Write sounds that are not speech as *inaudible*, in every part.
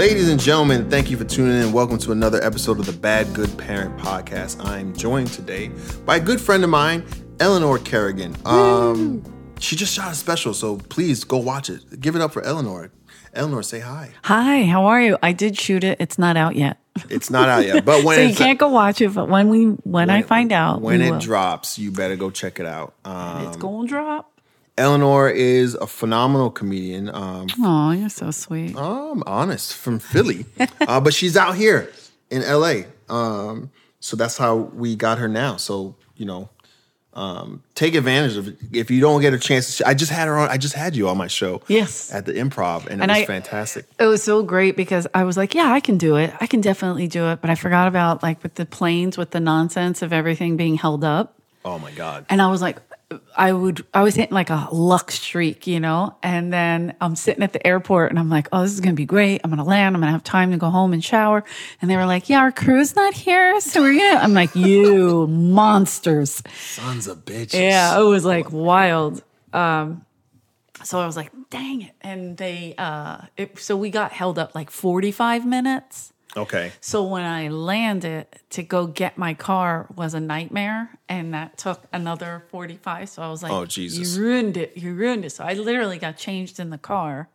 Ladies and gentlemen, thank you for tuning in. Welcome to another episode of the Bad Good Parent Podcast. I'm joined today by a good friend of mine, Eleanor Kerrigan. Um, she just shot a special, so please go watch it. Give it up for Eleanor. Eleanor, say hi. Hi, how are you? I did shoot it. It's not out yet. It's not out yet, but *laughs* when so you can't go watch it. But when we when, I find out, when it will. drops, you better go check it out. Um, it's gonna drop. Eleanor is a phenomenal comedian. Um, Oh, you're so sweet. I'm honest, from Philly, *laughs* uh, but she's out here in LA. Um, so that's how we got her now. So you know, um, take advantage of it. If you don't get a chance, to, I just had her on. I just had you on my show. Yes. at the Improv, and it And was I- fantastic. It was so great because I was like, yeah, I can do it. I can definitely do it. But I forgot about like with the planes, with the nonsense of everything being held up. Oh my god! And I was like, I would, I was hitting like a luck streak, you know? And then I'm sitting at the airport and I'm like, oh, this is going to be great. I'm going to land. I'm going to have time to go home and shower. And they were like, yeah, our crew's not here. So we're going to, I'm like, you *laughs* monsters. Sons of bitches. Yeah, it was like wild. Um, so I was like, dang it. And they, uh, it, so we got held up like 45 minutes. Okay. So when I landed to go get my car was a nightmare, and that took another forty five. So I was like, Oh, Jesus. you ruined it! You ruined it!" So I literally got changed in the car.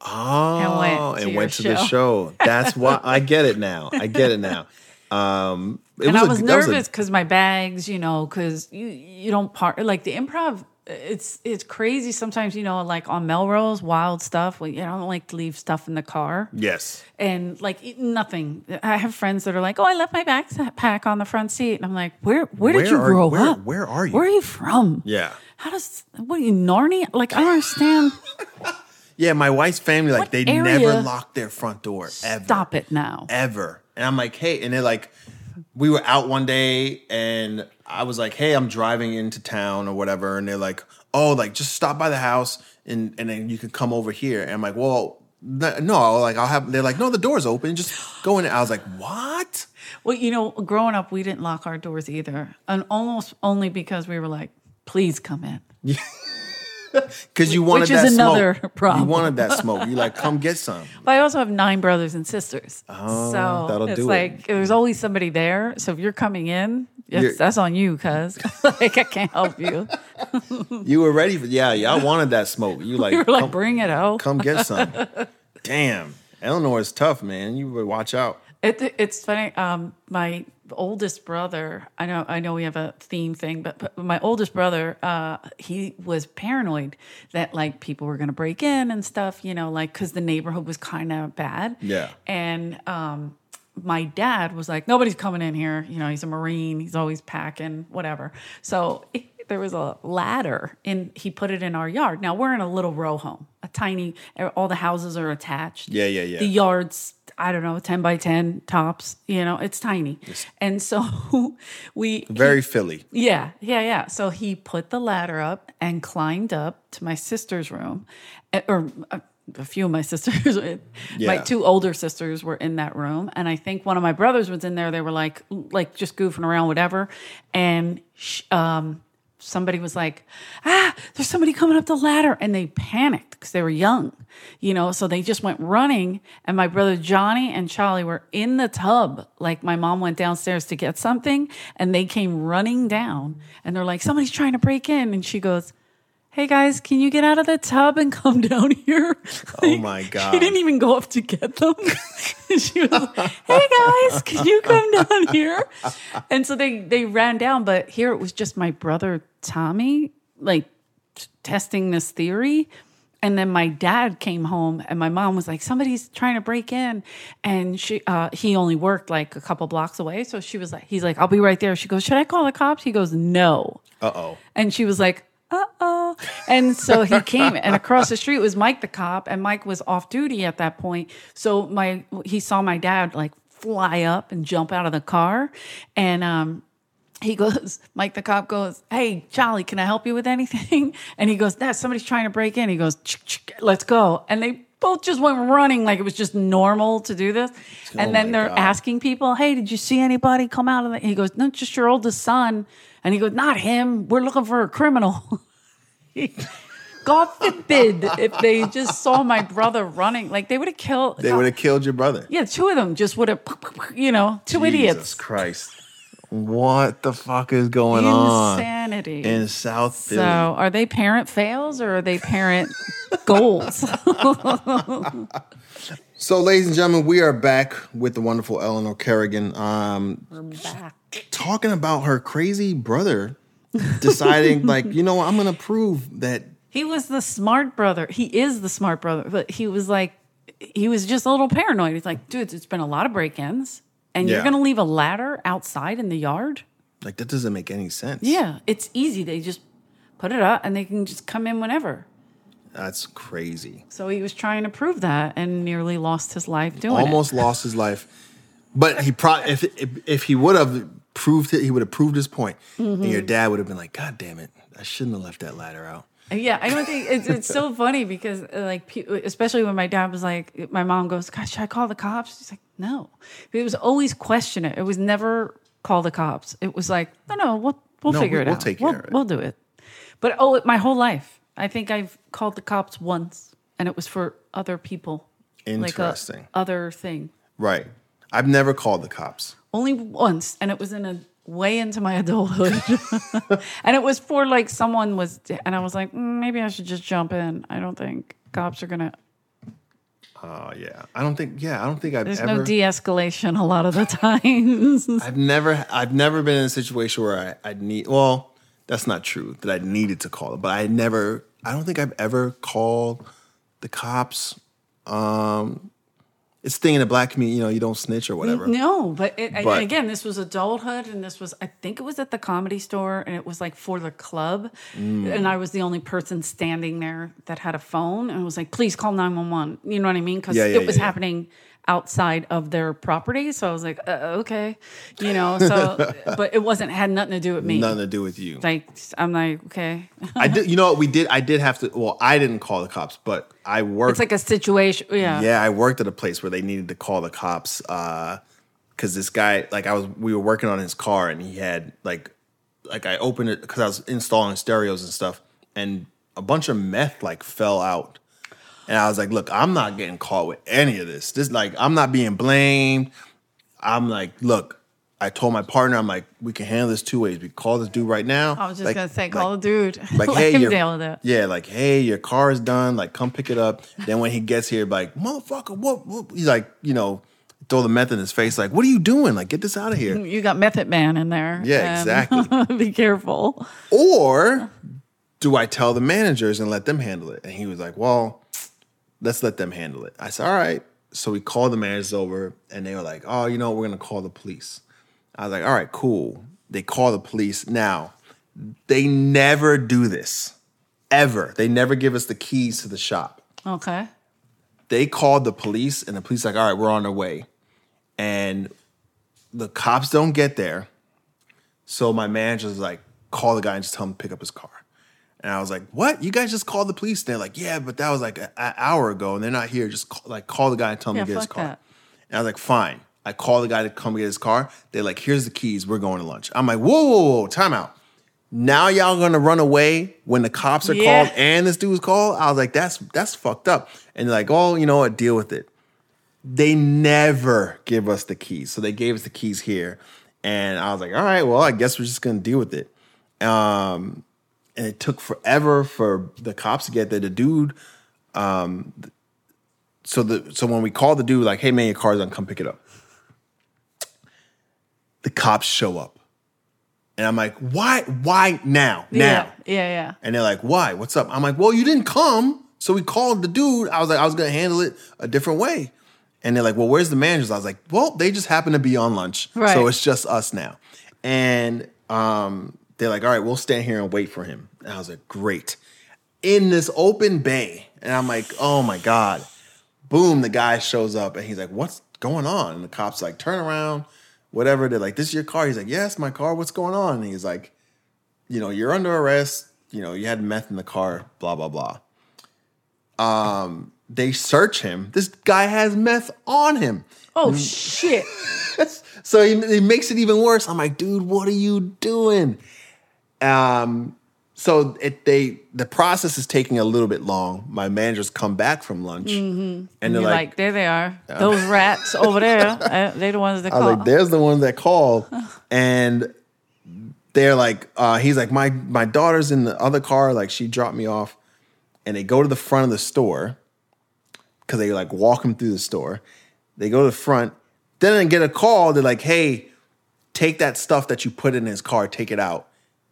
Oh, went to and went to the show. show. That's why *laughs* I get it now. I get it now. Um, it and I was a- nervous because my bags, you know, because you you don't part like the improv. It's it's crazy sometimes, you know, like on Melrose, wild stuff. Well, you know, I don't like to leave stuff in the car. yes. and like nothing. I have friends that are like, "Oh, I left my backpack uh, on the front seat," and I'm like, "Where? Where did Where you are- grow where- up? where are you?" Where are you from? Yeah. How does what are you Narnia? Like I don't understand. *laughs* Yeah, my wife's family, like What they never lock their front door ever. Stop it now. Ever. And I'm like, hey, and they're like, we were out one day and I was like, hey, I'm driving into town or whatever. And they're like, oh, like just stop by the house and and then you can come over here. And I'm like, well, no, like I'll have they're like, no, the door's open. Just go in. I was like, what? Well, you know, growing up, we didn't lock our doors either, and almost only because we were like, "Please come in." *laughs* Because you wanted Which is another smoke. problem. You wanted that smoke. You like, come get *laughs* some. But I also have nine brothers and sisters, Oh, so that'll it's do it. like there's always somebody there. So if you're coming in, You're- that's on you, cuz *laughs* like I can't help you. You were ready for yeah, y'all wanted that smoke. You like, were like, come, "Bring it out." come get some. Damn. Eleanor is tough, man. You would watch out. It, it's funny. Um, my oldest brother. I know. I know we have a theme thing, but, but my oldest brother, uh, he was paranoid that like people were going to break in and stuff. You know, like because the neighborhood was kind of bad. Yeah. And um, my dad was like, nobody's coming in here. You know, he's a marine. He's always packing, whatever. So. There was a ladder, and he put it in our yard. Now we're in a little row home, a tiny. All the houses are attached. Yeah, yeah, yeah. The yards i don't know 10 by 10 tops you know it's tiny. And so *laughs* we Very Philly. yeah yeah yeah. So he put the ladder up and climbed up to my sister's room eh, or uh, a few of my *laughs* sisters my two older sisters were in that room. And i think one of my brothers was in there. They were like like just goofing around whatever. And sh- um somebody was like, ah, there's somebody coming up the ladder. And they panicked because they were young, you know, so they just went running. And my brother Johnny and Charlie were in the tub. Like my mom went downstairs to get something and they came running down and they're like, somebody's trying to break in. And she goes, Hey guys, can you get out of the tub and come *laughs* down here? Oh my God. *laughs* She didn't even go up to get them. *laughs* she was like, Hey guys, can you come down here? And so they they ran down, but here it was just my brother Tommy, like t- testing this theory. And then my dad came home, and my mom was like, "Somebody's trying to break in," and she uh, he only worked like a couple blocks away, so she was like, "He's like, I'll be right there." She goes, "Should I call the cops?" He goes, "No," Uh oh. and she was like, "Uh oh," and so he *laughs* came, and across the street was Mike the cop, and Mike was off duty at that point, so my he saw my dad like fly up and jump out of the car, and um he goes, Mike the cop goes, Hey, Charlie, can I help you with anything? *laughs* And he goes, Dad, somebody's trying to break in. He goes, "Chick, chick, Let's go. And they both just went running like it was just normal to do this. Oh and Oh then they're God. asking people, Hey, did you see anybody come out of the? He goes, No, just your oldest son. And he goes, Not him. We're looking for a criminal. *laughs* God forbid if they just saw my brother running, like they would have killed. They would have killed your brother. Yeah, two of them just would have, *laughs* you know, two idiots. Jesus Christ. What the fuck is going on Insanity. in South Philly? so, are they parent fails or are they parent goals? *laughs* So, ladies and gentlemen, we are back with the wonderful Eleanor Kerrigan, um, We're back. talking about her crazy brother deciding, *laughs* like, you know, what, I'm going to prove that. He was the smart brother. He is the smart brother, but he was like, he was just a little paranoid. He's like, dude, it's been a lot of break ins, and you're going to leave a ladder outside in the yard? Like that doesn't make any sense. Yeah, it's easy. They just put it up and they can just come in whenever. That's crazy. So he was trying to prove that and nearly lost his life doing Almost lost his life. But he probably if, if if he would have proved it, he would have proved his point. And Mm-hmm. your dad would have been like, God damn it. I shouldn't have left that ladder out. Yeah, I don't think it's, it's so funny because uh, like especially when my dad was like, my mom goes, "Gosh, should I call the cops?" She's like, "No." It was always question it. It was never call the cops. It was like, "No, no, we'll we'll No, figure we- it we'll out. take we'll, care of it." We'll do it." But oh, it- my whole life, I think I've called the cops once, and it was for other people. Interesting. Like a other thing. Right. I've never called the cops. only once and it was in a way into my *laughs* adulthood and it was for like someone was and i was like mm, maybe i should just jump in i don't think cops are gonna Oh yeah. I don't think yeah, I don't think I've there's ever no de-escalation a lot of the *laughs* times I've never I've never been in a situation where I, I need well, that's not true that I needed to call it, but I never I don't think I've ever called the cops. Um it's thing in the black community, you know, you don't snitch or whatever. no but, it, But- again this was adulthood and this was i think it was at the comedy store and it was like for the club Mm. and i was the only person standing there that had a phone and it was like please call 911 you know what i mean because Yeah, yeah, it was happening outside of their property. So i was like uh, okay you know so *laughs* but it wasn't had nothing to do with me. Nothing to do with you. like i'm like okay. I did you know what we did I did have to well, I didn't call the cops, but I worked it's like a situation yeah. Yeah, I worked at a place where they needed to call the cops because this guy, like, I was, we were working on his car, and he had like, like I opened it because I was installing stereos and stuff, and a bunch of meth like fell out, and I was like, look, I'm not getting caught with any of this. This like, I'm not being blamed. I'm like, look. I told my partner, I'm like, we can handle this two ways. We call this dude right now. i was just Like- gonna say like- call the dude *laughs* like, hey, him your, deal with it yeah, like, hey, your car is done. Like, come pick it up. then when he gets here, like, motherfucker, what, what? He's like, you know, throw the meth in his face. Like, what are you doing? Like, get this out of here. *laughs* you got method man in there Yeah, exactly. *laughs* be careful or do I tell the managers and let them handle it? And he was like, well, let's let them handle it. I said, all right. So we called the managers over, and they were like, oh, you know, we're gonna call the police. I was like, all right, cool. They call the police. Now, they never do this. Ever. They never give us the keys to the shop. okay They called the police, and the police like, all right, we're on our way. And the cops don't get there. So my manager's like, call the guy and just tell him to pick up his car. And I was like, "What? You guys just called the police?" They're like, "Yeah, but that was like an hour ago, and they're not here. Just call, like call the guy and tell him Yeah, to get his car." that. And I was like, "Fine." I call the guy to come get his car. They're like, "Here's the keys. We're going to lunch." I'm like, "Whoa, whoa, whoa! Time out. Now y'all gonna run away when the cops are Yeah. called and this dude's called?" I was like, "That's that's fucked up." And they're like, "Oh, you know what? Deal with it." They never give us the keys, so they gave us the keys here, and I was like, "All right, well, I guess we're just gonna deal with it." Um, and it took forever for the cops to get there. The dude, um, so the so when we called the dude, like, "Hey man, your car's done. Come pick it up." The cops show up, and I'm like, "Why? Why now? Now?" yeah yeah yeah And they're like, "Why? What's up?" I'm like, "Well, you didn't come, so we called the dude. I was like, I was gonna handle it a different way." And they're like, "Well, where's the managers?" I was like, "Well, they just happen to be on lunch, Right. so it's just us now." And um, they're like, "All right, we'll stand here and wait for him." And I was like, "Great." In this open bay, and I'm like, "Oh my god!" Boom, the guy shows up, and he's like, "What's going on?" And the cops like, "Turn around." Whatever. They're like, "This is your car." He's like, "Yes, my car. What's going on?" And he's like, you know, you're under arrest. You know, you had meth in the car, blah, blah, blah. Um, they search him. This guy has meth on him. oh shit *laughs* So he, he makes it even worse. I'm like, dude, what are you doing? Um, so it they the process is taking a little bit long. My managers come back from lunch, and they're You're like, like, there they are. Those rats over there. *laughs* uh, they're the ones that call. like, there's the one that called, *laughs* and they're like, uh, he's like, my my daughter's in the other car, like she dropped me off, and they go to the front of the store because they like walk him through the store. They go to the front, then they get a call. They're like, hey, take that stuff that you put in his car, take it out.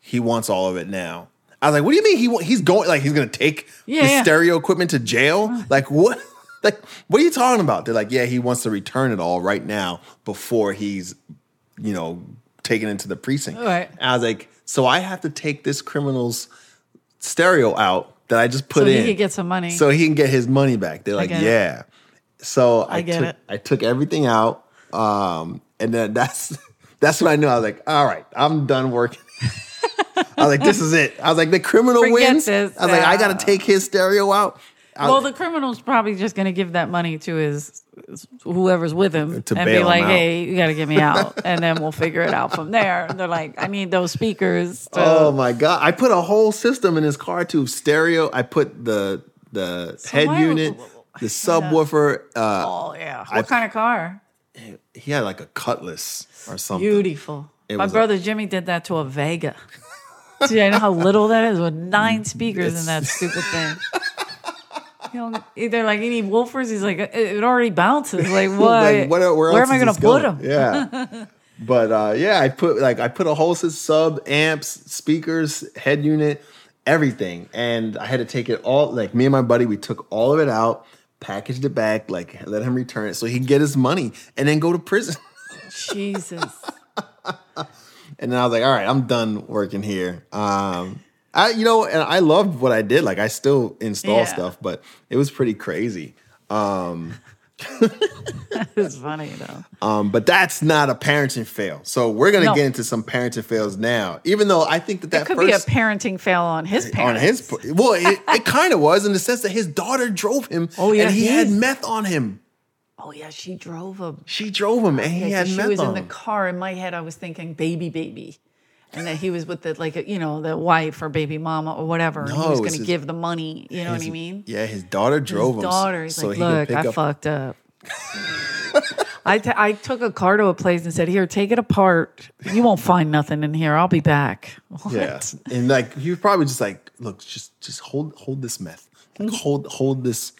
He wants all of it now. I was like, what do you mean he wa- he's going like he's gonna take Yeah, his yeah. stereo equipment to jail? Like what? *laughs* Like what are you talking about? They're like, yeah, he wants to return it all right now before he's, you know, taken into the precinct. Right. And I was like, so I have to take this criminal's stereo out that I just put So he in, could get some money. so he can get his money back. They're like, get it. yeah. So I, get took it. I took everything out, um, and then *laughs* that's that's when I knew I was like, all right, I'm done working. *laughs* I was like, this is it. I was like, the criminal Forget wins. this. I was like, I gotta take his stereo out. I- well, the criminal's probably just going to give that money to his, whoever's with him and be like, "Hey, you got to get me out," and then we'll figure it out from there. And they're like, "I need those speakers." To, oh my god! I put a whole system in his car too. Stereo. I put the the head why- unit, the subwoofer. Uh, oh yeah. What kind of car? he had like a Cutlass or something. Beautiful. It My was a- brother Jimmy did that to a Vega. See, I know how little that is with nine speakers in that stupid thing. *laughs* You know, either like you need woofers. He's like, it, already bounces. *laughs* Like what? Like, what- where, Where am I gonna put him? Yeah. *laughs* but uh, yeah, I put like I put a whole sub amps, speakers, head unit, everything, and I had to take it all. Like me and my buddy, we took all of it out, packaged it back, like let him return it so he can get his money and then go to prison. Jesus. And then I was like, all right, I'm done working here. Um, I, you know, and I loved what I did. Like I still install Yeah. stuff, but it was pretty crazy. *laughs* It's funny though. Um, but that's not a parenting fail. So we're gonna No. get into some parenting fails now. Even though I think that that It could first be a parenting fail on his parents. *laughs* on his well, it, it *laughs* kind of was in the sense that his daughter drove him. Oh, yeah, and he he had meth on him. Oh yeah, she drove him. She drove him, and he Yeah, had she was in the car. In my head, I was thinking baby, baby, and that he was with the like you know the wife or baby mama or whatever. and he No, was going to give the money. You know what I mean? Yeah, his daughter drove His him, daughter. He's so like, look, I up. fucked up. *laughs* I, t- I took a car to a place and said, "Here, take it apart. You won't find nothing in here. I'll be back." *laughs* What? Yeah, and like he was probably just like, look, just just hold hold this meth, like, hold hold this,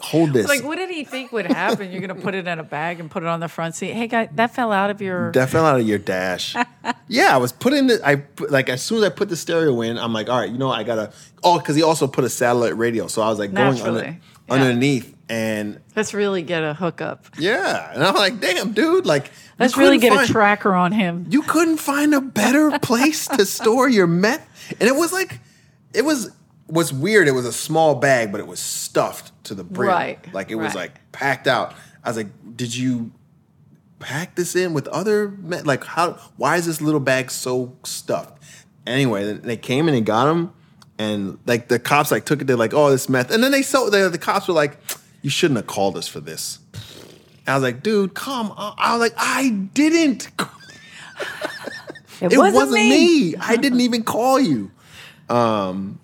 hold this. Like, what did he think would happen? You're gonna put it in a bag and put it on the front seat. Hey, guy, that fell out of your. That fell out of your dash. *laughs* yeah, I was putting the I put, like as soon as I put the stereo in, I'm like, all right, you know, I gotta. Oh, because he also put a satellite radio, so I was like going under, yeah. underneath, and Let's really get a hookup. yeah, and I'm like, damn, dude, like, Let's really get find- a tracker on him. You couldn't find a better *laughs* place to store your meth, and it was like, it was was weird. It was a small bag, but it was stuffed to the brim, Right, Like it was right. like packed out. I was like, did you? pack this in with other me- like how why is this little bag so stuffed anyway they came in and got him and like the cops like took it they're like oh this meth and then they so the, the cops were like you shouldn't have called us for this i was like dude come on i was like i didn't *laughs* It, it wasn't, wasn't, me. me. I didn't even call you. Um,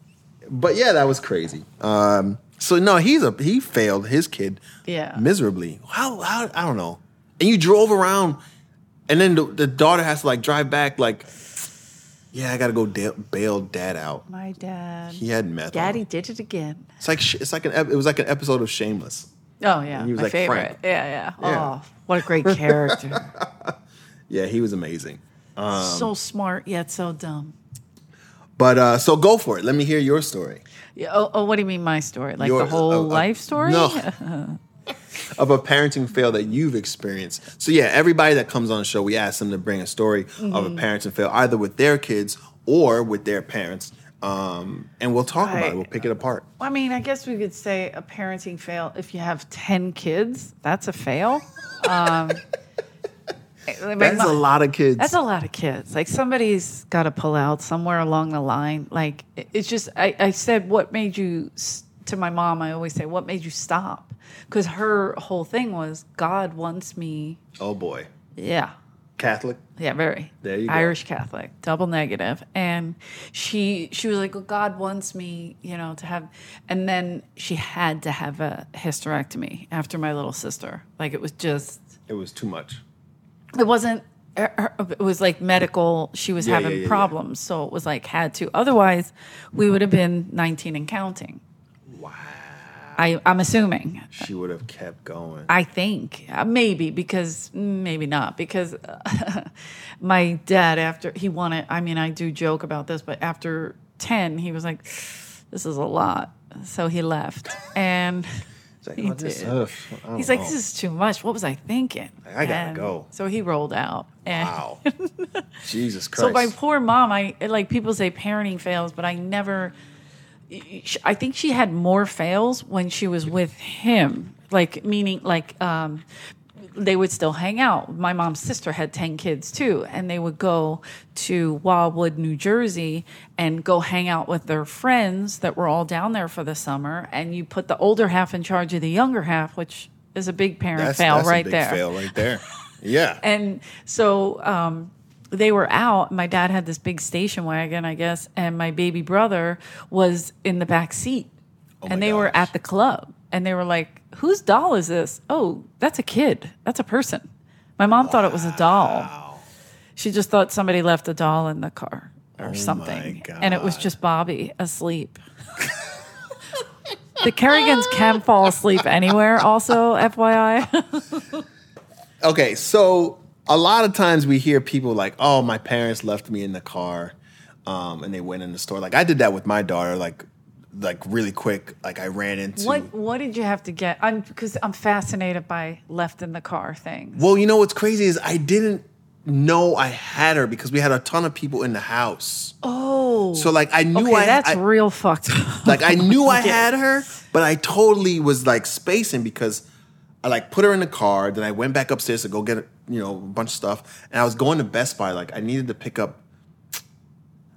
but yeah, that was crazy. Um, so no, he's a he failed his kid Yeah. miserably. How how I don't know. And you drove around, and then the, the daughter has to like drive back. Like, yeah, I got to go da- bail dad out. My dad. He had meth. Daddy did it again. It's like it's like an ep- it was like an episode of Shameless. Oh yeah, He was my like favorite. Frank. Yeah, yeah, Yeah. Oh, what a great character. *laughs* Yeah, he was amazing. Um, so smart yet so dumb. But uh, so go for it. Let me hear your story. Yeah, oh, oh, what do you mean my story? Like Your- the whole uh, life story? No. *laughs* of a parenting fail that you've experienced. So yeah, everybody that comes on the show, we ask them to bring a story of Mm-hmm. a parenting fail, either with their kids or with their parents, um, and we'll talk about it. We'll pick it apart. I mean, I guess we could say a parenting fail. If you have ten kids, that's a fail. Um, *laughs* like That's my- a lot of kids. That's a lot of kids. Like somebody's got to pull out somewhere along the line. Like it's just, I, I said, what made you, to my mom, I always say, what made you stop? Because her whole thing was, God wants me, oh boy. yeah, Catholic. Yeah, very. There you go. Irish Catholic, double negative. And she she was like, well, God wants me, you know, to have and then she had to have a hysterectomy after my little sister. Like it was just It was too much. It wasn't her- her- it was like medical she was Yeah, having yeah, yeah, problems so it was like had to otherwise we would have been 19 and counting. Wow. I, i'm assuming. She would have kept going. I think uh, maybe because mm, maybe not because uh, *laughs* my dad after he wanted I mean I do joke about this but after 10 he was like this is a lot. So he left. And *laughs* like, he oh, did. ugh, I don't he's like this is too much what was I thinking I gotta And go. so he rolled out and Wow. *laughs* Jesus Christ. so my poor mom I like people say parenting fails but I never I think she had more fails when she was with him. Like meaning like um they would still hang out. My mom's sister had 10 kids too, and they would go to Wildwood, New Jersey, and go hang out with their friends that were all down there for the summer. And you put the older half in charge of the younger half, which is a big parent that's, fail that's right a big there. fail right there. *laughs* Yeah. And so um, they were out. My dad had this big station wagon, I guess, and my baby brother was in the back seat. Oh and they were at the club. And they were like, whose doll is this? Oh, that's a kid. That's a person. My mom thought it was a doll. She just thought somebody left a doll in the car or Oh something. And it was just Bobby asleep. *laughs* the Kerrigans can fall asleep anywhere, also, FYI. *laughs* Okay, so a lot of times we hear people like, "Oh, my parents left me in the car, um, and they went in the store." Like I did that with my daughter, like, like really quick. Like I ran into. What what did you have to get? I'm because I'm fascinated by left in the car things. Well, you know what's crazy is I didn't know I had her because we had a ton of people in the house. Oh, So like I knew okay, I that's I, real fucked up. like I knew I *laughs* had her, but I totally was like spacing because I like put her in the car. Then I went back upstairs to go get you know a bunch of stuff, and I was going to Best Buy. Like I needed to pick up.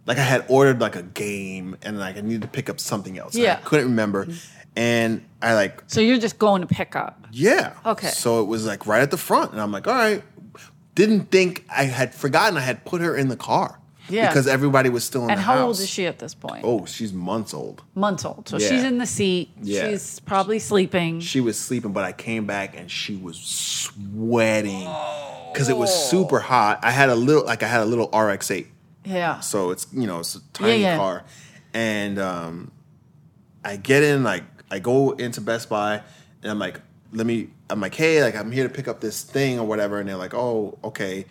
Like I had ordered like a game, and like I needed to pick up something else. Yeah. I couldn't remember, mm-hmm. and I like So you're just going to pick up. yeah. Okay. So it was like right at the front, and I'm like, all right. Didn't think I had forgotten I had put her in the car. Yeah. Because everybody was still in And the house. And how old is she at this point? Oh, she's months old. Months old. So Yeah. she's in the seat. Yeah. She's probably sleeping. She was sleeping, but I came back and she was sweating because it was super hot. I had a little, like I had a little RX-8, yeah. so it's you know it's a tiny yeah. car, and um, I get in like I go into Best Buy and I'm like, let me. I'm like, hey, like I'm here to pick up this thing or whatever, and they're like, oh, okay.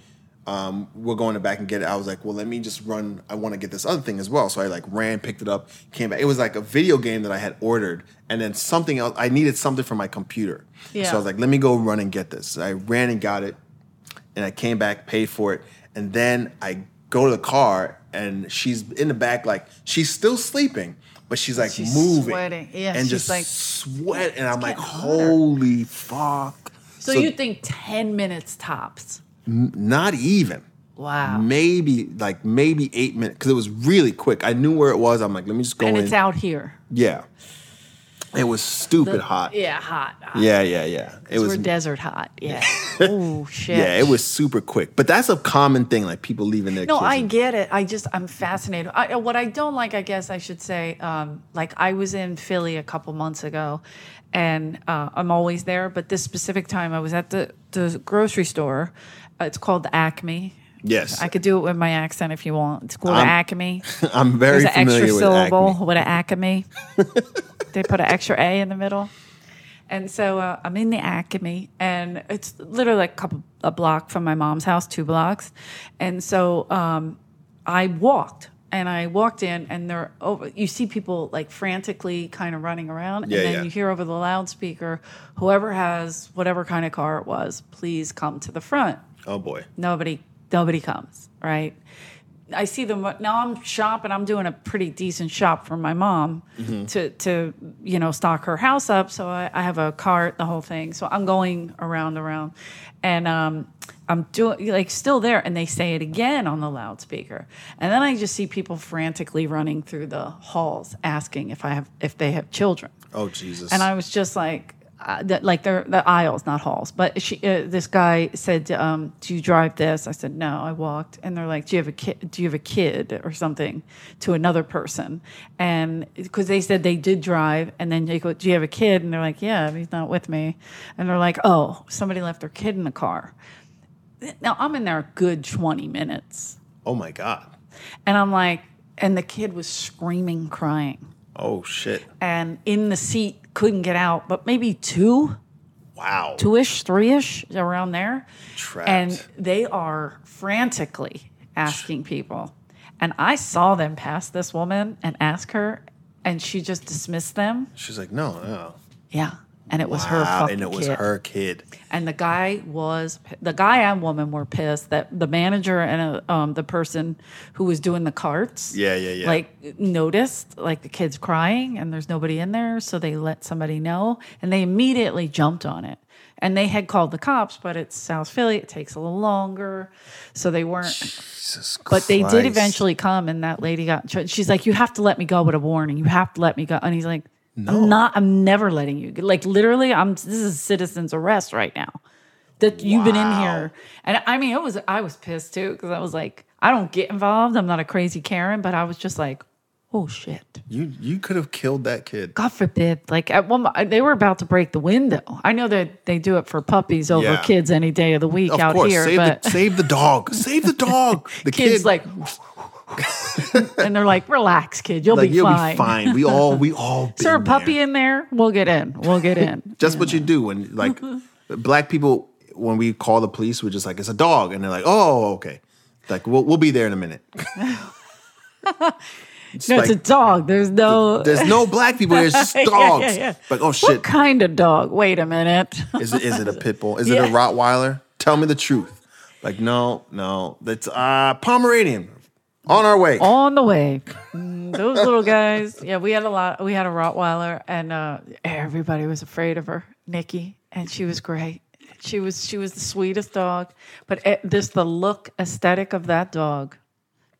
Um, we're going to back and get it. I was like, well, let me just run. I want to get this other thing as well. So I like ran, picked it up, came back. It was like a video game that I had ordered, and then something else. I needed something for my computer. Yeah. So I was like, let me go run and get this. I ran and got it, and I came back, paid for it, and then I go to the car, and she's in the back, like she's still sleeping, but she's like She's moving, sweating. Yeah, and just like- sweat, and I'm like, holy fuck. So, you think 10 minutes tops? not even. Wow. Maybe like maybe eight minutes because it was really quick. I knew where it was. I'm like, let me just go and in. it's out here. Yeah, it was stupid hot. Yeah, Yeah, hot. hot. yeah, yeah. It was desert hot. *laughs* Yeah. oh, shit. yeah, it was super quick. But that's a common thing, like people leaving their No. I get it. I just I'm fascinated. I, what I don't like, I guess I should say, um, like I was in Philly a couple months ago, and uh, I'm always there. But this specific time, I was at the the grocery store. Uh, it's called Acme. Yes, I could do it with my accent if you want. It's called I'm Acme. *laughs* I'm very There's an familiar extra with syllable Acme. with an Acme. *laughs* they put an extra A in the middle. And so uh, I'm in the Acme, and it's literally like a couple a block from my mom's house, two blocks. And so um, I walked, and I walked in, and there over. You see people like frantically kind of running around, Yeah, and then yeah. you hear over the loudspeaker, "Whoever has whatever kind of car it was, please come to the front." Oh boy. nobody nobody comes right i see them now i'm shopping i'm doing a pretty decent shop for my mom to to you know stock her house up so I, I have a cart the whole thing. So i'm going around around. And um i'm doing like still there and they say it again on the loudspeaker. And then i just see people frantically running through the halls asking if i have if they have children. Oh Jesus. and I was just like, uh, that like they're the aisles, not halls. But she, uh, this guy said, um, "Do you drive this?" I said, "No, I walked." And they're like, "Do you have a kid? Do you have a kid or something?" To another person, and because they said they did drive, and then they go, "Do you have a kid?" And they're like, "Yeah, he's not with me." And they're like, "Oh, somebody left their kid in the car." Now I'm in there a good twenty minutes, Oh my god. and I'm like, and the kid was screaming, crying, Oh shit. and in the seat couldn't get out, but maybe two Wow. two ish, three ish, around there. Trapped. And they are frantically asking people. And I saw them pass this woman and ask her, and she just dismissed them. She's like, no, no. Yeah. And it was her Wow, fucking and it was kid. her kid. And the guy was the guy and woman were pissed that the manager and uh, um, the person who was doing the carts, Yeah, yeah, yeah. like noticed like the kids crying and there's nobody in there, so they let somebody know and they immediately jumped on it. And they had called the cops, but it's South Philly. It takes a little longer, so they weren't. Jesus But they did eventually come, and that lady got. She's like, "You have to let me go with a warning. You have to let me go." And he's like, "I'm not. I'm never letting you. Like literally, I'm. This is citizen's arrest right now. That you've been in here." And I mean, it was. I was pissed too because I was like, I don't get involved. I'm not a crazy Karen, but I was just like, "Oh shit." You you could have killed that kid. God forbid. Like at one, uh, they were about to break the window. I know that they do it for puppies over Yeah. kids any day of the week Of out course, here, save but the save the dog. Save the dog. *laughs* The kids kid like, *laughs* and they're like, "Relax, kid, you'll like be you'll fine." be fine. We all we all *laughs* Is there a puppy in there? We'll get in. We'll get in. *laughs* Just what you do when like black people when we call the police, we're just like it's a dog, and they're like, oh okay, like we'll we'll be there in a minute. It's no, it's a dog. There's no. there's no black people. There's just Yeah, dogs. yeah, yeah. Like oh shit. what kind of dog? Wait a minute. is it is it a pit bull? Is it a Rottweiler? Tell me the truth. Like no no, that's uh Pomeranian. On our way. On the way. Mm, Those little guys. *laughs* Yeah, we had a lot. We had a Rottweiler, and uh, everybody was afraid of her, Nikki, and she was great. She was she was the sweetest dog, but eh, this the look aesthetic of that dog,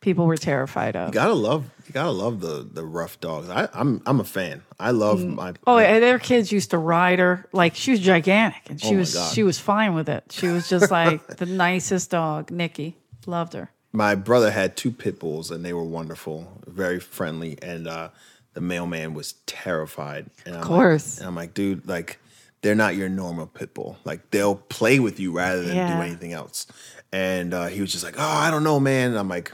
people were terrified of. You gotta love you gotta love the the rough dogs. I, I'm I'm a fan. I love my Oh, and their kids used to ride her like she was gigantic, and she Oh was God. she was fine with it. She was just like *laughs* the nicest dog. Nikki loved her. My brother had two pit bulls and they were wonderful, very friendly, and uh, the mailman was terrified. And of course. and I'm like, dude, like they're not your normal pit bull. Like they'll play with you rather than Yeah. do anything else. And uh, he was just like, oh, I don't know, man. And I'm like,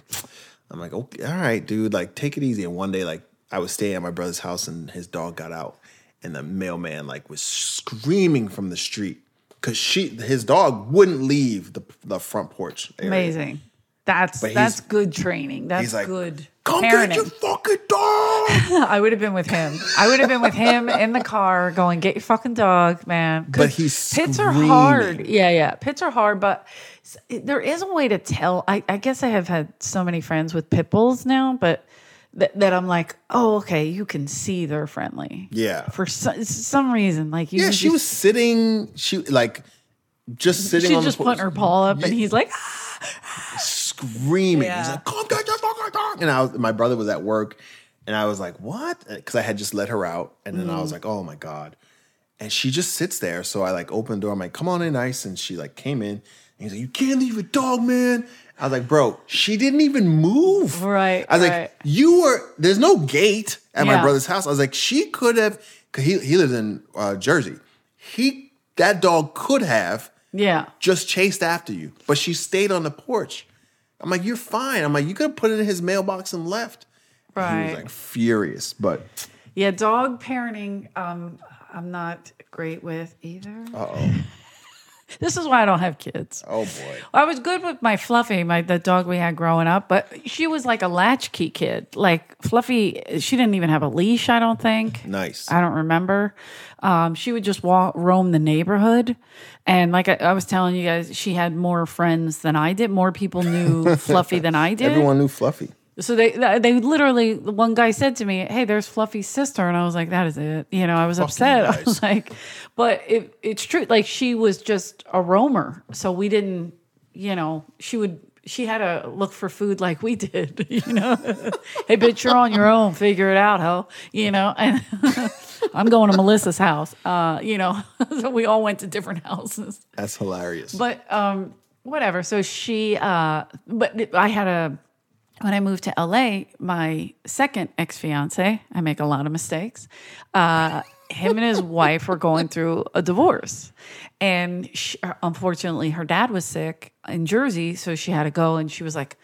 I'm like, okay, all right, dude, like take it easy. And one day, like I was staying at my brother's house and his dog got out, and the mailman like was screaming from the street because she his dog wouldn't leave the the front porch. Area. Amazing. That's But that's good training. That's like, good Come parenting. get your fucking dog. *laughs* I would have been with him. I would have been with him in the car going, get your fucking dog, man. But he's pits are hard. Yeah, yeah. Pits are hard, but there is a way to tell. I, I guess I have had so many friends with pit bulls now, but that, that I'm like, oh, okay, you can see they're friendly. Yeah. For so, some reason, like you Yeah, just, she was sitting. She like just sitting she's on just putting her paw up, and he's like, "Ah." *laughs* screaming. He's Yeah. like, "Come get your fucking dog!" And I was, my brother was at work, and I was like, "What?" Because I had just let her out, and then I Mm. was like, "Oh my god!" And she just sits there. So I like opened the door. I'm like, "Come on in, ice." And she like came in. And he's like, "You can't leave a dog, man." I was like, "Bro, she didn't even move." Right, I was right. like, "You were there's no gate at my brother's house." I was like, "She could have." Because he he lives in uh, Jersey. He that dog could have yeah. just chased after you, but she stayed on the porch. I'm like, you're fine. I'm like, you could have put it in his mailbox and left. Right. He was like furious, but Yeah, dog parenting, um, I'm not great with either. uh oh, This is why I don't have kids. oh boy. I was good with my Fluffy, my the dog we had growing up, but she was like a latchkey kid. Like Fluffy, she didn't even have a leash. I don't think. Nice. I don't remember. Um, she would just walk, roam the neighborhood, and like I, I was telling you guys, she had more friends than I did. More people knew *laughs* Fluffy than I did. Everyone knew Fluffy. So they they literally one guy said to me, "Hey, there's Fluffy's sister," and I was like, "That is it." You know, I was upset. *laughs* I was like, "But it, it's true. Like she was just a roamer, so we didn't. You know, she would she had to look for food like we did, *laughs* you know. *laughs* hey, bitch, you're on your own. Figure it out, ho. You know, and I'm going to Melissa's house. Uh, you know, so we all went to different houses. That's hilarious. But um, whatever. So she, uh, but I had a when I moved to LA, my second ex fiance. I make a lot of mistakes. Uh, him and his *laughs* wife were going through a divorce, and she, unfortunately, her dad was sick in Jersey, so she had to go. And she was like,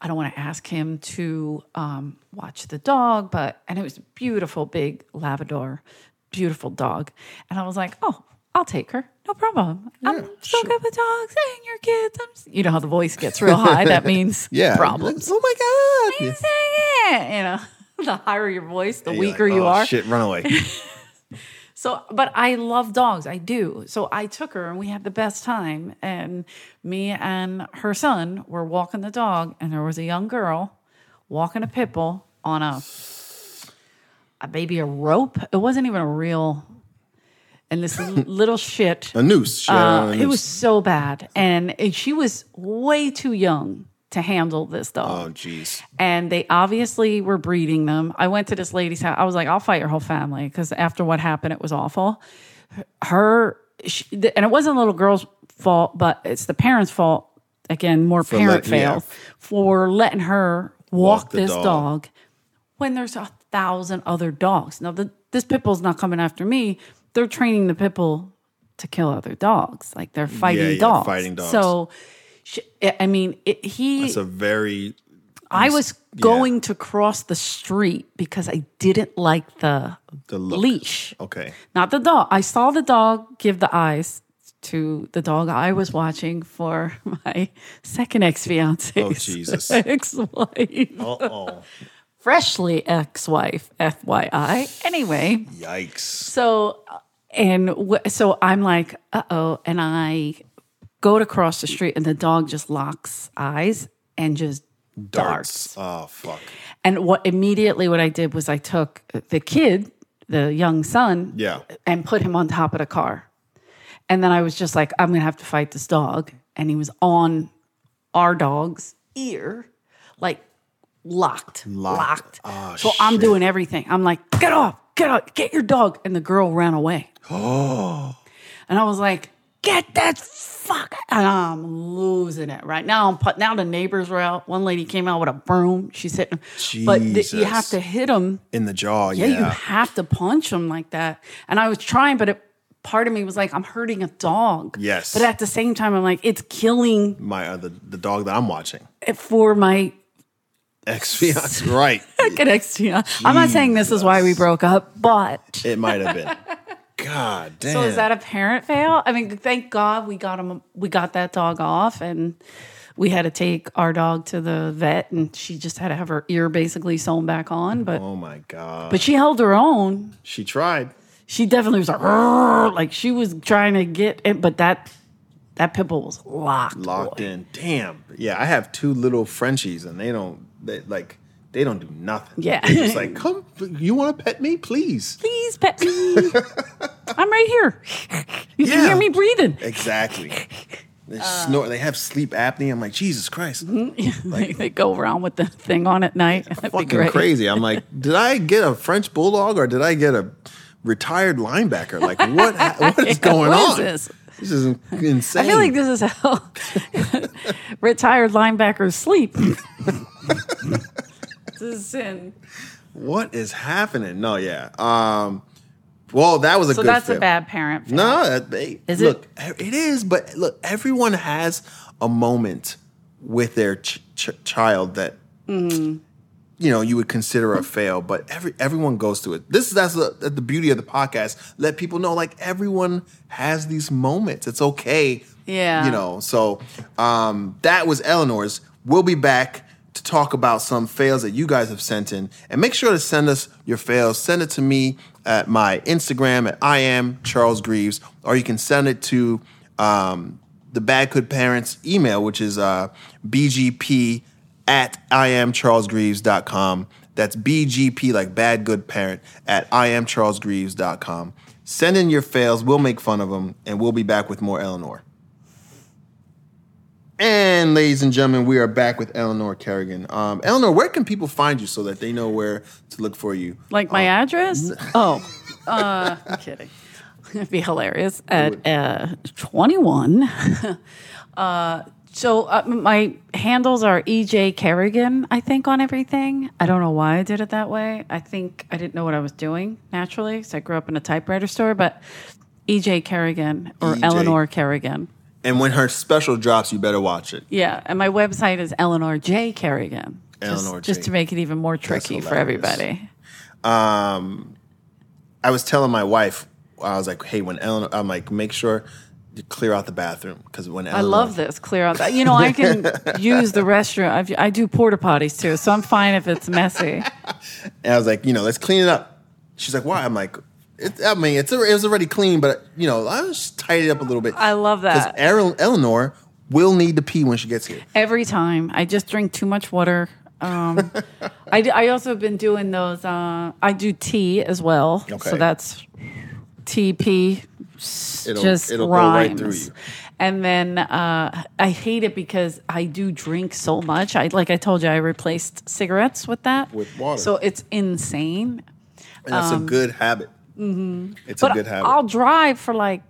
"I don't want to ask him to um, watch the dog, but..." And it was a beautiful, big Labrador, beautiful dog. And I was like, "Oh, I'll take her. No problem. I'm so sure. good with dogs and your kids. I'm, s-" you know how the voice gets real high. That *laughs* means yeah. problems. Oh my god. Saying it. You know, *laughs* the higher your voice, the You're weaker like, you "Oh, are. Shit, run away. *laughs* So, but I love dogs. I do. So I took her and we had the best time. And me and her son were walking the dog, and there was a young girl walking a pit bull on a, a baby a rope. It wasn't even a real. And this little shit. *laughs* A noose. She had on Uh, a it noose. was so bad, and, and she was way too young to handle this dog Oh jeez. and they obviously were breeding them. I went to this lady's house. I was like, I'll fight your whole family because after what happened, it was awful. Her, she, and it wasn't little girl's fault, but it's the parents' fault. Again, more parent let- yeah. fail for letting her walk, Walk this dog. dog. when there's a thousand other dogs. Now, the, this pit bull's not coming after me. They're training the pit bull to kill other dogs. Like they're fighting yeah, dogs. fighting dogs. So, she, I mean, it, he. It's a very I was going to cross the street because I didn't like the, the look. leash, Okay. not the dog. I saw the dog give the eyes to the dog I was watching for *laughs* my second ex fiance. Oh, Jesus. *laughs* ex wife. Uh oh. Freshly ex wife, FYI. Anyway, Yikes. so, and w- so I'm like, uh oh. And I go to cross the street and the dog just locks eyes and just darts. Darts. Oh fuck. And what immediately what I did was I took the kid, the young son, Yeah. and put him on top of the car. And then I was just like, I'm gonna have to fight this dog. And he was on our dog's ear, like locked, locked. Oh, so I'm doing everything. I'm like, get off, get off, get your dog. And the girl ran away. Oh. *gasps* And I was like, get that fuck. And I'm losing it right now. I'm put, now the neighbors were out. One lady came out with a broom. She's hitting, but th- you have to hit them. In the jaw. Yeah, Yeah. you have to punch them like that. And I was trying, but it, part of me was like, I'm hurting a dog. Yes. But at the same time, I'm like, it's killing My uh, the, the dog that I'm watching. for my Ex fiance. *laughs* right. Ex-fiance. I'm not saying this is why we broke up, but *laughs* It might have been. God damn. *laughs* so is that a parent fail? I mean, thank God we got him. We got that dog off, and we had to take our dog to the vet, and she just had to have her ear basically sewn back on. But Oh my god. but she held her own. she tried. she definitely was like, like she was trying to get it, but that that pit bull was locked. Locked boy. in. Damn. Yeah, I have two little Frenchies and they don't they like they don't do nothing. Yeah. They're just like, come you want to pet me? Please. Please pet me. *laughs* I'm right here. You can hear me breathing. Exactly. *laughs* They Uh. snort. They have sleep apnea. I'm like, Jesus Christ, *laughs* Like they go around with the thing on at night. That'd fucking crazy. I'm like, did I get a French bulldog or did I get a retired linebacker? Like, what? What is Yeah, going what is on? this? This is insane. I feel like this is how *laughs* retired linebackers sleep. *laughs* this is sin. what is happening? No, yeah. Um, well, that was a So good. that's fail. a bad parent. No, that, they, Is look, it is, but look, everyone has a moment with their ch- ch- child that Mm-hmm. You know you would consider a fail, but every everyone goes through it. This is that's the, the beauty of the podcast. Let people know like everyone has these moments. It's okay. Yeah. you know. So um, that was Eleanor's. We'll be back to talk about some fails that you guys have sent in, and make sure to send us your fails. Send it to me at my Instagram at I am Charles Greaves, or you can send it to um, the Bad Good Parents email, which is uh, bgp at iamcharlesgreaves.com. That's BGP, like Bad Good Parent, at iamcharlesgreaves.com. Send in your fails. We'll make fun of them, and we'll be back with more Eleanor. And ladies and gentlemen, we are back with Eleanor Kerrigan. Um, Eleanor, where can people find you so that they know where to look for you? Like my address? Oh, uh, I'm kidding. *laughs* It'd be hilarious. At uh, 21. *laughs* uh, so uh, my handles are EJ Kerrigan, I think, on everything. I don't know why I did it that way. I think I didn't know what I was doing naturally. because I grew up in a typewriter store, but EJ Kerrigan or EJ. Eleanor Kerrigan. And when her special drops, you better watch it. Yeah, and my website is Eleanor J Kerrigan. Just- Eleanor just, J. to make it even more tricky for everybody. Um, I was telling my wife, I was like, hey, when Eleanor, I'm like, make sure clear out the bathroom because when I love this. Clear out that. You know, I can *laughs* use the restroom. I've, I do porta potties too, so I'm fine if it's messy. And I was like, you know, let's clean it up. She's like, why? I'm like, it, I mean, it's it was already clean, but you know, I just tidy it up a little bit. I love that because. Eleanor will need to pee when she gets here. Every time I just drink too much water. Um, I, I also have been doing those. Uh, I do tea as well, Okay. so that's TP. It'll just it'll go rhymes. right through you. And then uh, I hate it because I do drink so much. I like I told you, I replaced cigarettes with that With water. So it's insane. And that's a good habit. Mm-hmm. It's But a good habit. I'll drive for like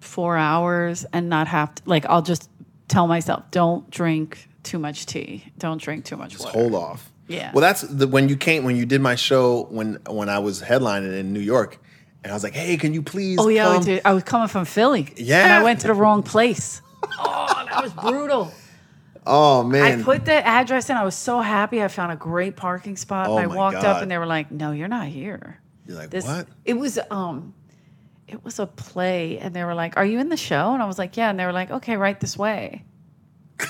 four hours and not have to. Like I'll just tell myself, don't drink too much tea. Don't drink too much water. Just hold off. Yeah. Well, that's the when you came when you did my show when when I was headlining in New York, and I was like, hey, can you please? Oh yeah, come? I, did. I was coming from Philly. Yeah. and I went to the wrong place. *laughs* Oh, that was brutal. Oh man. I put the address in. I was so happy. I found a great parking spot. Oh, I my walked God. up and they were like, "No, you're not here." You're like, This what? it was um it was a play and they were like, "Are you in the show?" And I was like, "Yeah." And they were like, "Okay, right this way." *laughs*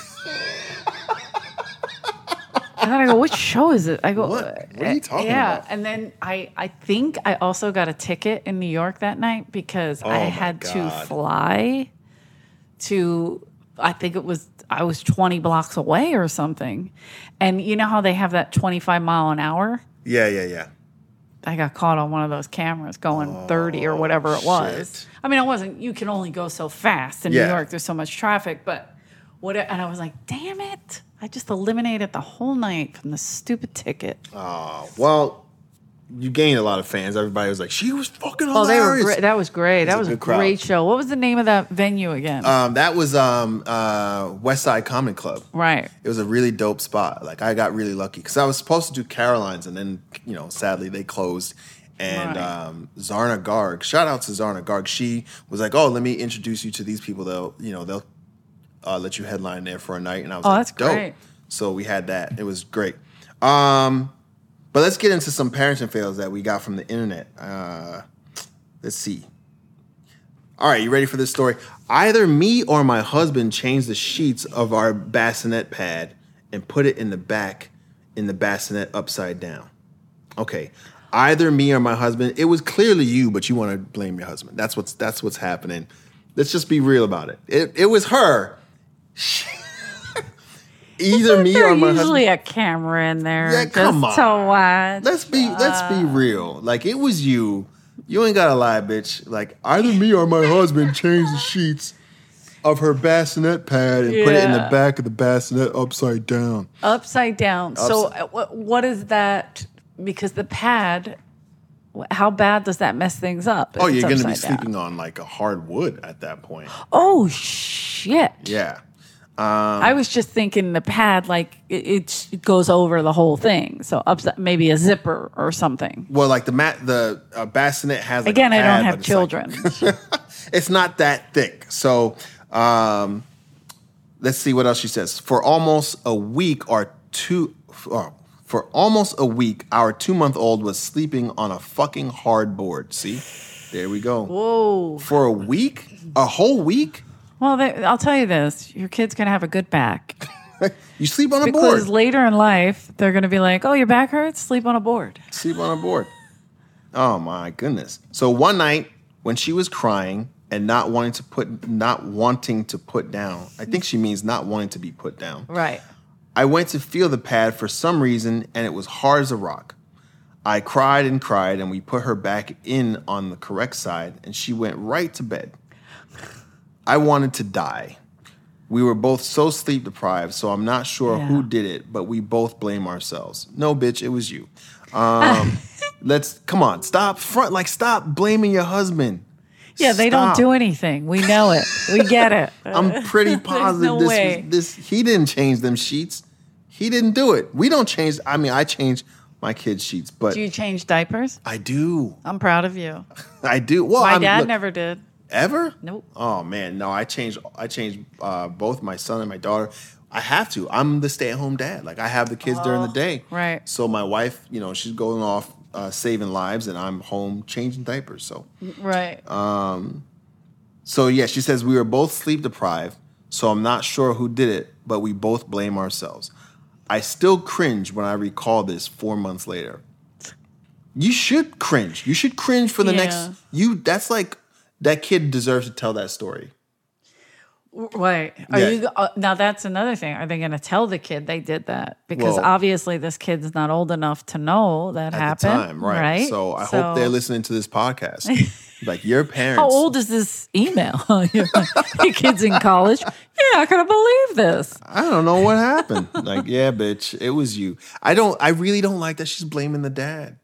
and then I go, "Which show is it?" I go, What? What are you "Uh, talking yeah. about?" And then I I think I also got a ticket in New York that night because I Oh, my had to fly to I think it was I was 20 blocks away or something. And you know how they have that 25 mile an hour? Yeah, yeah, yeah. I got caught on one of those cameras going 30 or whatever it was. Oh, shit. I mean, I wasn't, you can only go so fast in Yeah. New York. There's so much traffic, but what, and I was like, damn it. I just eliminated the whole night from the stupid ticket. Oh well, you gained a lot of fans. Everybody was like, she was fucking Oh, they were hilarious. great. That was great. That a was a good crowd. great show. What was the name of that venue again? Um, that was um, uh, West Side Comedy Club. right. It was a really dope spot. Like I got really lucky because I was supposed to do Caroline's, and then you know, sadly they closed. And Right. um, Zarna Garg, shout out to Zarna Garg. She was like, "Oh, let me introduce you to these people. They'll, you know, they'll uh, let you headline there for a night." And I was Oh, like, that's "Dope." great. So we had that. It was great. Um, but let's get into some parenting fails that we got from the internet. Uh, let's see. All right, you ready for this story? Either me or my husband changed the sheets of our bassinet pad and put it in the back in the bassinet upside down. Okay. Either me or my husband. It was clearly you, but you want to blame your husband. That's what's that's what's happening. Let's just be real about it. It it was her. *laughs* Either me or my husband. usually a camera in there. Yeah, just come on. to watch. Let's be let's be real. Like it was you. You ain't gotta lie, bitch. Like either me or my husband changed the sheets of her bassinet pad and put it in the Yeah. back of the bassinet upside down. upside down. So, uh, what, what is that? Because the pad, wh- how bad does that mess things up? if Oh, it's you're gonna be upside down? sleeping on like a hard wood at that point. Oh shit! Yeah. I was just thinking the pad, like it, it's- it goes over the whole thing. So upside, maybe a zipper or something. Well, like the mat, the uh, bassinet has like, Again, I I don't have children. *laughs* it's not that thick. So um, let's see what else she says. For almost a week, or two, uh, for almost a week, our two month old was sleeping on a fucking hardboard. See, there we go. Whoa. For a week, a whole week, Well, they, I'll tell you this: your kid's gonna have a good back *laughs* you sleep on a board because board. later in life they're gonna be like, "Oh, your back hurts? Sleep on a board." sleep on a board. Oh my goodness. So one night when she was crying and not wanting to put not wanting to put down. I think she means not wanting to be put down. Right. I went to feel the pad for some reason and it was hard as a rock. I cried and cried and we put her back in on the correct side and she went right to bed. I wanted to die. We were both so sleep deprived, so I'm not sure Yeah. who did it, but we both blame ourselves. No, bitch, it was you. Um, *laughs* let's come on, stop front, like stop blaming your husband. Yeah, they don't do anything. We know it. We get it. *laughs* I'm pretty *laughs* positive no this way. was this. He didn't change them sheets. He didn't do it. We don't change. I mean, I change my kids' sheets, but Do you change diapers? I do. I'm proud of you. I do. Well, My I'm, dad look, never did. Ever. Nope. Oh man, no. I changed. I changed uh, both my son and my daughter. I have to. I'm the stay-at-home dad. Like I have the kids during the day. Oh, right. So my wife, you know, she's going off uh, saving lives, and I'm home changing diapers. So, Right. Um. so yeah, she says we were both sleep deprived. So I'm not sure who did it, but we both blame ourselves. I still cringe when I recall this four months later. You should cringe. You should cringe for the Yeah. next. You. That's like that kid deserves to tell that story. Right. Are Yeah. you uh, now? That's another thing. Are they going to tell the kid they did that? Because Well- obviously, this kid's not old enough to know that at happened. time, right? So I hope they're listening to this podcast. *laughs* like your parents. How old is this email? *laughs* your, your kid's in college. Yeah, I couldn't believe this. I don't know what happened. like, yeah, bitch, it was you. I don't. I really don't like that she's blaming the dad.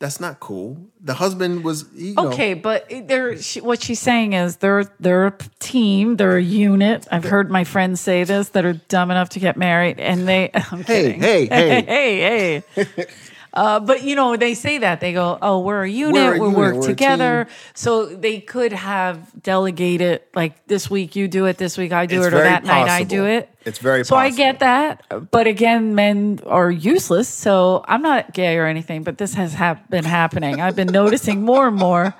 That's not cool. The husband was. You know, Okay, but they're she, what she's saying is they're they're a team, they're a unit. I've heard my friends say this that are dumb enough to get married, and they. *laughs* I'm Hey, kidding. hey, hey. *laughs* hey, hey. *laughs* Uh, but you know they say that they go, "Oh, we're a unit. We're a we unit, work we're together." So they could have delegated, like this week you do it, this week I do It's it, or very that night I do possible. it. It's very so I get that, but again, men are useless. So I'm not gay or anything, but this has hap- been happening. I've been noticing more and more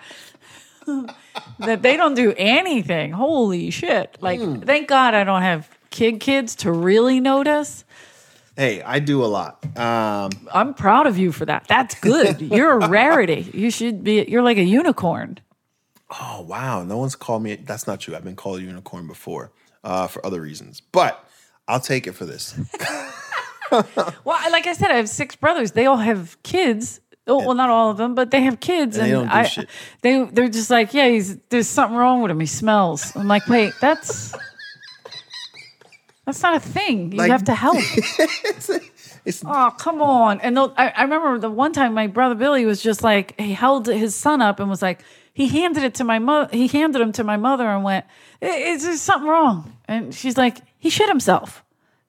*laughs* that they don't do anything. Holy shit! Like, Hmm. thank God I don't have kid kids to really notice. Hey, I do a lot. Um, I'm proud of you for that. That's good. *laughs* You're a rarity. You should be. You're like a unicorn. oh wow, no one's called me. That's not true. I've been called a unicorn before uh, for other reasons, but I'll take it for this. *laughs* Well, I- like I said, I have six brothers. They all have kids. Oh, well, not all of them, but they have kids, And and, they I, they they're just like, yeah, he's there's something wrong with him. He smells. I'm like, wait, that's that's not a thing. You Like- have to help. *laughs* It's Oh, come on. And they'll- I, I remember the one time my brother Billy was just like, he held his son up and was like, he handed it to my mother. He handed him to my mother and went, "I- is there something wrong? And she's like, he shit himself.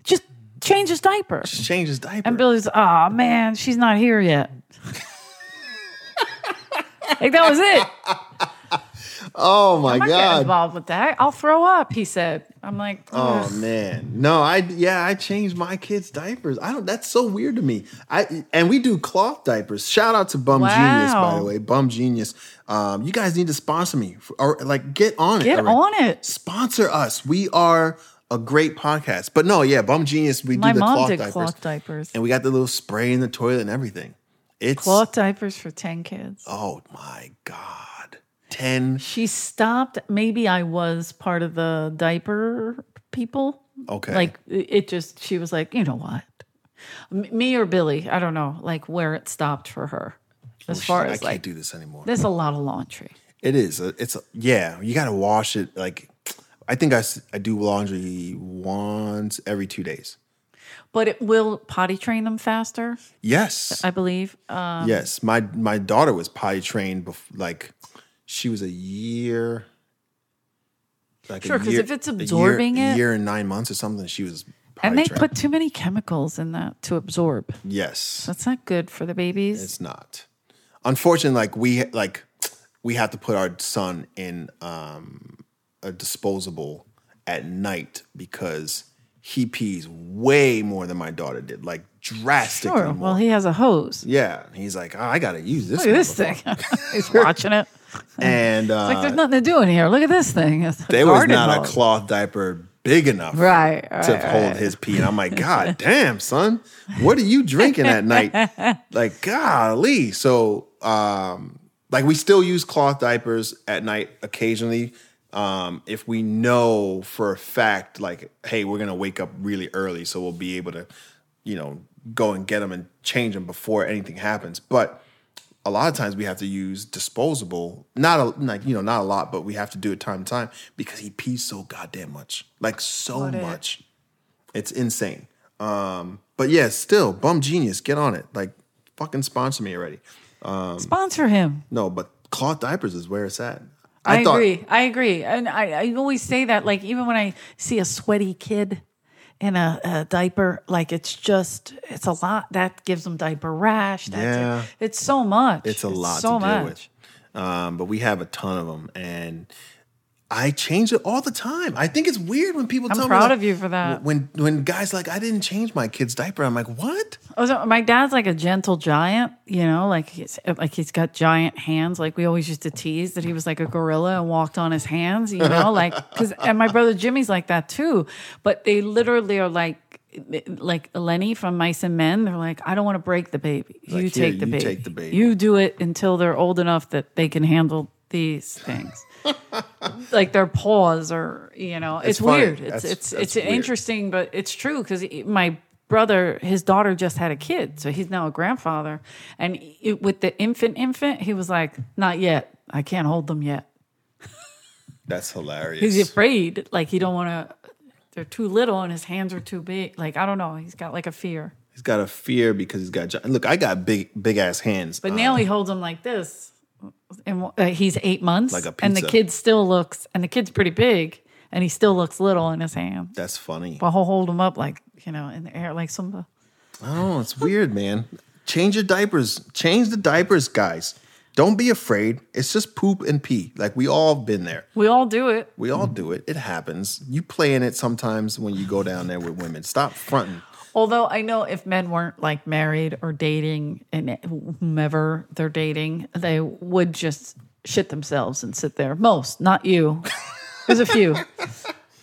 Just change his diaper. just change his diaper. And Billy's, oh man, she's not here yet. *laughs* like that was it. *laughs* oh my god. Involved with that. I'll throw up. He said. I'm like, Oh "Ugh." man, no, I yeah, I changed my kids' diapers. I don't. That's so weird to me. I and we do cloth diapers. Shout out to bumGenius, by the way. bumGenius. Um, you guys need to sponsor me for, or like get on it. get already. on it. Sponsor us. We are a great podcast. But no, yeah, bumGenius. We My do the mom cloth did diapers, cloth diapers. and we got the little spray in the toilet and everything. It's Cloth diapers for ten kids. oh my god, ten. She stopped. Maybe I was part of the diaper people. Okay. Like it just, she was like, you know what? Me or Billy, I don't know, like where it stopped for her. As She's far like, I as can't do this anymore. there's a lot of laundry. It is. Uh, It's yeah. You got to wash it. Like I think I I do laundry once every two days. But it will potty train them faster, Yes. I believe. Uh, yes. My my daughter was potty trained. Bef- like she was a year. Like a Sure, 'cause year- if it's a year- absorbing a year and nine months or something, she was. And they trained. put too many chemicals in that to absorb. yes. That's not good for the babies. It's not. Unfortunately, like we like we have to put our son in um, a disposable at night because he pees way more than my daughter did, like drastically sure. more. Well, he has a hose. yeah, he's like, oh, I gotta use this. Look at this thing. *laughs* He's watching it. *laughs* And uh, Like there's nothing to do in here. Look at this thing. It's there was not a cloth diaper big enough Right, to right, hold his pee. And I'm like, *laughs* God damn, son, what are you drinking at night? *laughs* like, golly. So, um, like, we still use cloth diapers at night occasionally. Um, if we know for a fact, like, hey, we're gonna wake up really early, so we'll be able to, you know, go and get them and change them before anything happens. But a lot of times we have to use disposable. Not a, like you know, not a lot, but we have to do it time to time because he pees so goddamn much, like so it. much. It's insane. Um, but yeah, still, bumGenius, get on it. Like, fucking sponsor me already. Sponsor him. No, but cloth diapers is where it's at. I, thought- agree. I agree. And I, I always say that, like, even when I see a sweaty kid in a, a diaper, like, it's just, it's a lot. That gives them diaper rash. That's Yeah. it. It's so much. It's a lot so to deal much. with. Um, but we have a ton of them, and I change it all the time. I think it's weird when people I'm tell me. proud of you for that. When when guys like I didn't change my kid's diaper, I'm like, what? Oh, also, my dad's like a gentle giant, you know, like he's like he's got giant hands. Like we always used to tease that he was like a gorilla and walked on his hands, you know, like *laughs* because and my brother Jimmy's like that too. But they literally are like like Lenny from Mice and Men. They're like, I don't want to break the baby. You take the you baby. take the baby. You do it until they're old enough that they can handle these things. Like their paws or you know it's, funny. weird it's That's- it's that's it's weird. interesting but it's true because my brother his daughter just had a kid so he's now a grandfather and it, with the infant infant he was like not yet i can't hold them yet That's hilarious. he's afraid like he don't want to they're too little and his hands are too big like i don't know he's got like a fear he's got a fear because he's got. Look, I got big big ass hands. but now uh, he holds them like this and uh, he's eight months Like a and the kid still looks and the kid's pretty big and he still looks little in his hand that's funny. but he'll hold him up like you know in the air like some Oh, it's weird, man. Change your diapers. Change the diapers, guys. Don't be afraid. It's just poop and pee. Like we all have been there. we all do it We all do it. It happens. You play in it sometimes when you go down there with women. Stop fronting. Although I know if men weren't like married or dating and whomever they're dating, they would just shit themselves and sit there. Most, not you. There's a few.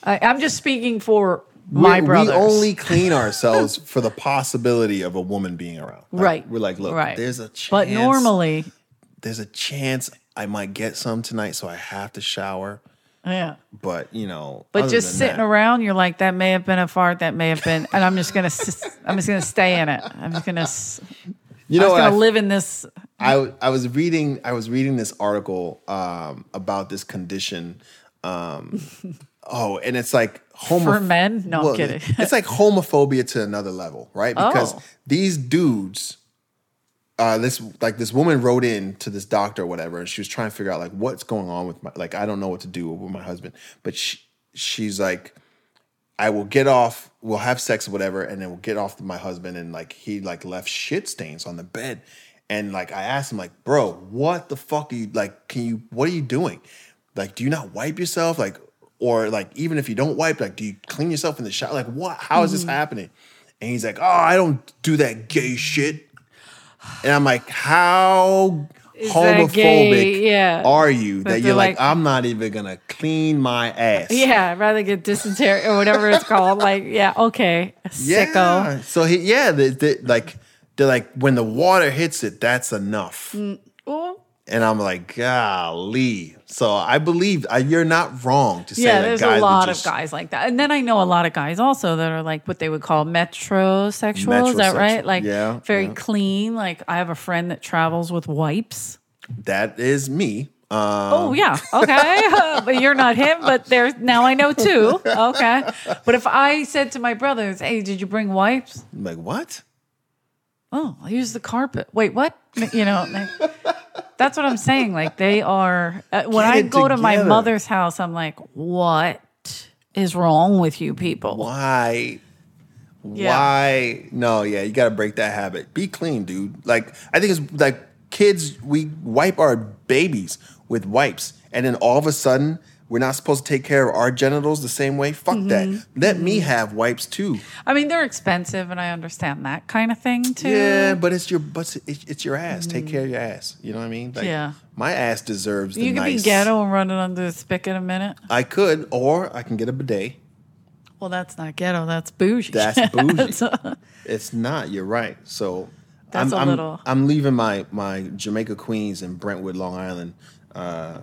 I, I'm just speaking for my we, brothers. we only clean ourselves for the possibility of a woman being around. Like, right. We're like, look, right. there's a chance. But normally, there's a chance I might get some tonight, so I have to shower. Yeah. But you know, But just sitting that- around, you're like, that may have been a fart, that may have been, and I'm just gonna, I'm just gonna stay in it. I'm just gonna, You I'm know gonna I- live in this. I I was reading I was reading this article um, about this condition. Um, *laughs* oh, and it's like homo For men? No, I'm kidding. it's like homophobia to another level, right? Because Oh. these dudes, uh, this like this woman wrote in to this doctor or whatever, and she was trying to figure out like what's going on with my like I don't know what to do with my husband, but she she's like. I will get off, we'll have sex or whatever, and then we'll get off my husband and like he like left shit stains on the bed. And like I asked him, like, bro, what the fuck are you like, can you what are you doing? Like, do you not wipe yourself? Like, or like even if you don't wipe, like, do you clean yourself in the shower? Like, what how is this Mm-hmm. happening? And he's like, Oh, I don't do that gay shit. And I'm like, how Is homophobic? Yeah. are you But that you're like, like- I'm not even gonna clean my ass? Yeah, I'd rather get dysentery or whatever it's called. Like, yeah, okay, sicko. Yeah. So he, yeah, they, they, like they're like when the water hits it, that's enough. Mm. And I'm like, golly. So I believe I, you're not wrong to say yeah, that there's guys a lot just- of guys like that, and then I know a lot of guys also that are like what they would call metrosexual. Is that right? Like, Yeah, very yeah. clean. Like, I have a friend that travels with wipes. That is me. Um, Oh yeah, okay, *laughs* but you're not him. But there's now I know too. Okay, but if I said to my brothers, "Hey, did you bring wipes?" I'm like what? oh, I use the carpet. Wait, what? You know, like, that's what I'm saying. Like they are. Uh, when Get I go to my mother's house, I'm like, what is wrong with you people? Why? Yeah. Why? No, yeah, you got to break that habit. Be clean, dude. Like I think it's like kids. We wipe our babies with wipes, and then all of a sudden. We're not supposed to take care of our genitals the same way. Fuck Mm-hmm. that. Let me have wipes too. I mean, they're expensive, and I understand that kind of thing too. Yeah, but it's your but it's, it's your ass. Take care of your ass. You know what I mean? Like. Yeah. My ass deserves the you could nice. be ghetto and run it under the spigot in a minute. I could, or I can get a bidet. Well, that's not ghetto. That's bougie. That's *laughs* bougie. It's not. You're right. So That's I'm, a I'm- little- I'm leaving my my Jamaica Queens and Brentwood, Long Island, uh,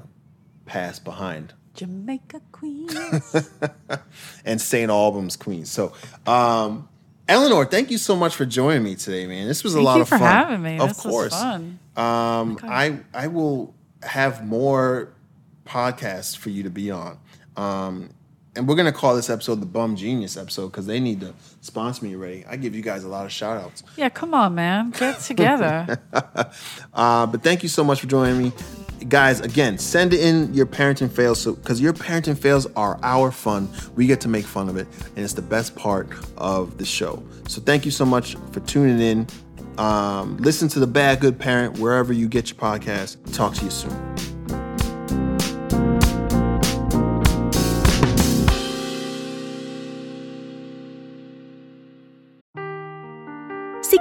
pass behind, Jamaica Queens. *laughs* and St. Albans Queens. So, um, Eleanor, thank you so much for joining me today, man. This was a Thank lot you of for fun. having me. Of This was course. fun. Um, I I will have more podcasts for you to be on. Um, and we're gonna call this episode the bumGenius episode because they need to sponsor me already. I give you guys a lot of shout outs. Yeah, come on, man. Get together. *laughs* Uh, but thank you so much for joining me. Guys, again, send in your parenting fails so because your parenting fails are our fun. We get to make fun of it, and it's the best part of the show. So thank you so much for tuning in. Um, listen to the Bad Good Parent wherever you get your podcast. Talk to you soon.